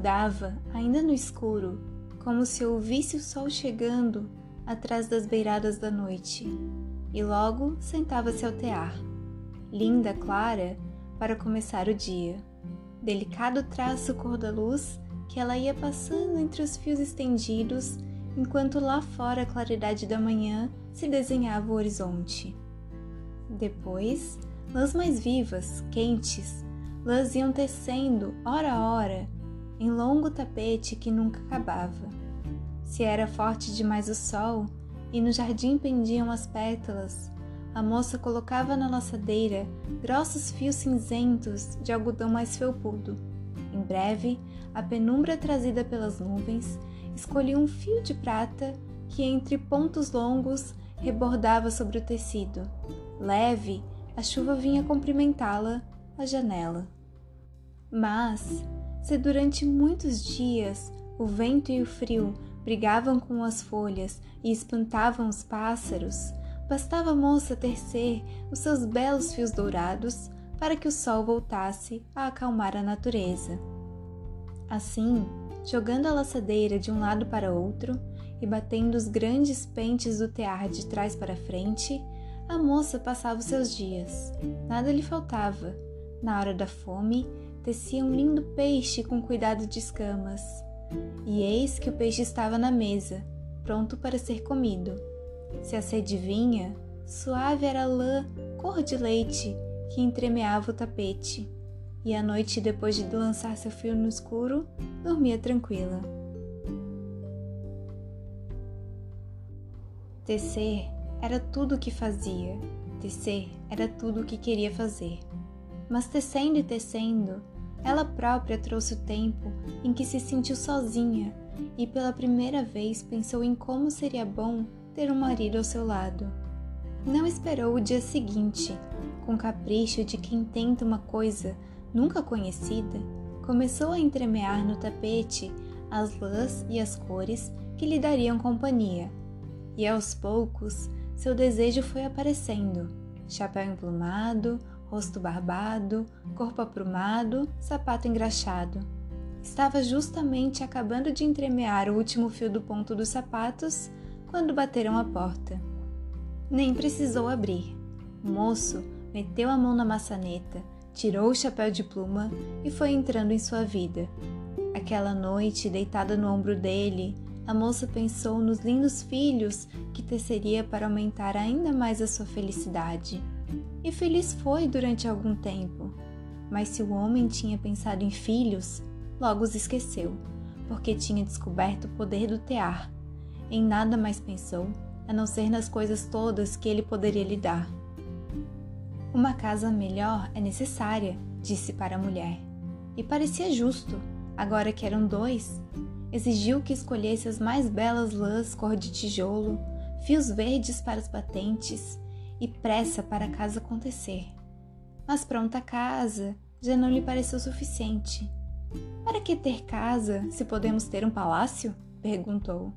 acordava, ainda no escuro, como se ouvisse o sol chegando atrás das beiradas da noite, e logo sentava-se ao tear, linda, clara, para começar o dia. Delicado traço cor da luz que ela ia passando entre os fios estendidos, enquanto lá fora a claridade da manhã se desenhava o horizonte. Depois, lãs mais vivas, quentes, lãs iam tecendo, hora a hora, em longo tapete que nunca acabava. Se era forte demais o sol e no jardim pendiam as pétalas, a moça colocava na laçadeira grossos fios cinzentos de algodão mais felpudo. Em breve, a penumbra trazida pelas nuvens escolhia um fio de prata que, entre pontos longos, rebordava sobre o tecido. Leve, a chuva vinha cumprimentá-la à janela. Mas, se durante muitos dias o vento e o frio brigavam com as folhas e espantavam os pássaros, bastava a moça tecer os seus belos fios dourados para que o sol voltasse a acalmar a natureza. Assim, jogando a laçadeira de um lado para outro e batendo os grandes pentes do tear de trás para frente, a moça passava os seus dias. Nada lhe faltava. Na hora da fome, tecia um lindo peixe com cuidado de escamas. E eis que o peixe estava na mesa, pronto para ser comido. Se a sede vinha, suave era a lã cor de leite que entremeava o tapete. E à noite, depois de lançar seu fio no escuro, dormia tranquila. Tecer era tudo o que fazia, tecer era tudo o que queria fazer. Mas tecendo e tecendo, ela própria trouxe o tempo em que se sentiu sozinha e pela primeira vez pensou em como seria bom ter um marido ao seu lado. Não esperou o dia seguinte, com capricho de quem tenta uma coisa nunca conhecida, começou a entremear no tapete as lãs e as cores que lhe dariam companhia. E aos poucos, seu desejo foi aparecendo: chapéu emplumado, rosto barbado, corpo aprumado, sapato engraxado. Estava justamente acabando de entremear o último fio do ponto dos sapatos quando bateram a porta. Nem precisou abrir. O moço meteu a mão na maçaneta, tirou o chapéu de pluma e foi entrando em sua vida. Aquela noite, deitada no ombro dele, a moça pensou nos lindos filhos que teceria para aumentar ainda mais a sua felicidade. E feliz foi durante algum tempo. Mas se o homem tinha pensado em filhos, logo os esqueceu, porque tinha descoberto o poder do tear. Em nada mais pensou, a não ser nas coisas todas que ele poderia lhe dar. Uma casa melhor é necessária, disse para a mulher. E parecia justo, agora que eram dois. Exigiu que escolhesse as mais belas lãs cor de tijolo, fios verdes para os batentes e pressa para a casa acontecer. Mas pronta casa já não lhe pareceu suficiente. Para que ter casa se podemos ter um palácio? perguntou.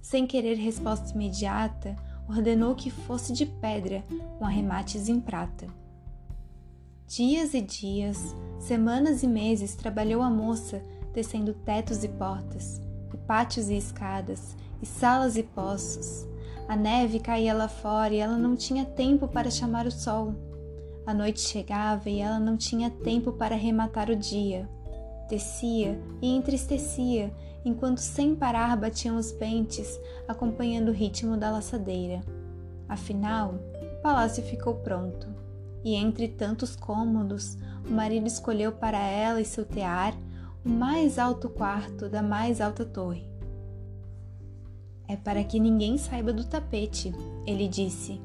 Sem querer resposta imediata, ordenou que fosse de pedra, com arremates em prata. Dias e dias, semanas e meses trabalhou a moça tecendo tetos e portas, e pátios e escadas, e salas e poços, a neve caía lá fora e ela não tinha tempo para chamar o sol. A noite chegava e ela não tinha tempo para arrematar o dia. Tecia e entristecia enquanto sem parar batiam os pentes, acompanhando o ritmo da laçadeira. Afinal, o palácio ficou pronto. E entre tantos cômodos, o marido escolheu para ela e seu tear o mais alto quarto da mais alta torre. É para que ninguém saiba do tapete, ele disse,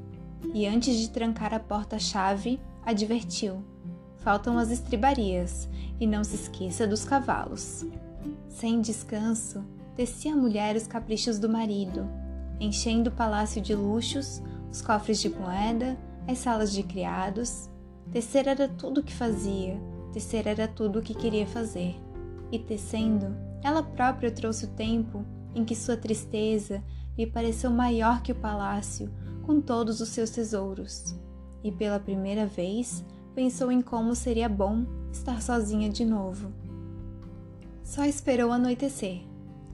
e antes de trancar a porta-chave, advertiu: faltam as estribarias, e não se esqueça dos cavalos. Sem descanso, tecia a mulher os caprichos do marido, enchendo o palácio de luxos, os cofres de moeda, as salas de criados. Tecer era tudo o que fazia, tecer era tudo o que queria fazer. E tecendo, ela própria trouxe o tempo em que sua tristeza lhe pareceu maior que o palácio, com todos os seus tesouros. E pela primeira vez pensou em como seria bom estar sozinha de novo. Só esperou anoitecer.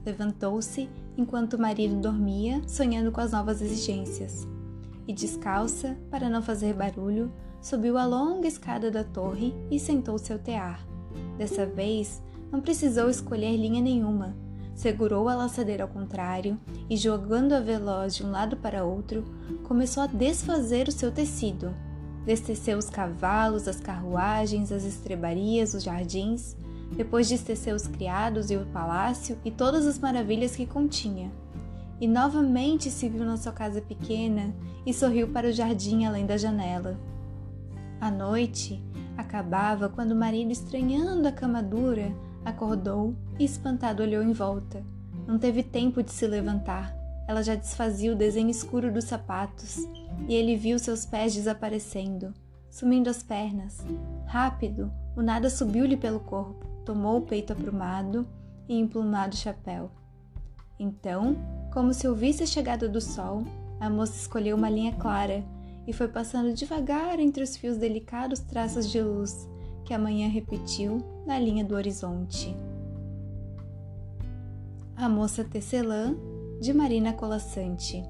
Levantou-se enquanto o marido dormia, sonhando com as novas exigências. E descalça, para não fazer barulho, subiu a longa escada da torre e sentou-se ao tear. Dessa vez, não precisou escolher linha nenhuma. Segurou a laçadeira ao contrário e, jogando a veloz de um lado para outro, começou a desfazer o seu tecido. Desteceu os cavalos, as carruagens, as estrebarias, os jardins, depois desteceu os criados e o palácio e todas as maravilhas que continha. E novamente se viu na sua casa pequena e sorriu para o jardim além da janela. A noite acabava quando o marido, estranhando a cama dura, acordou e espantado olhou em volta. Não teve tempo de se levantar. Ela já desfazia o desenho escuro dos sapatos e ele viu seus pés desaparecendo, sumindo as pernas. Rápido, o nada subiu-lhe pelo corpo tomou o peito aprumado e emplumado chapéu. Então, como se ouvisse a chegada do sol, a moça escolheu uma linha clara e foi passando devagar entre os fios delicados traços de luz que a manhã repetiu na linha do horizonte. A moça tecelã de Marina Colassante.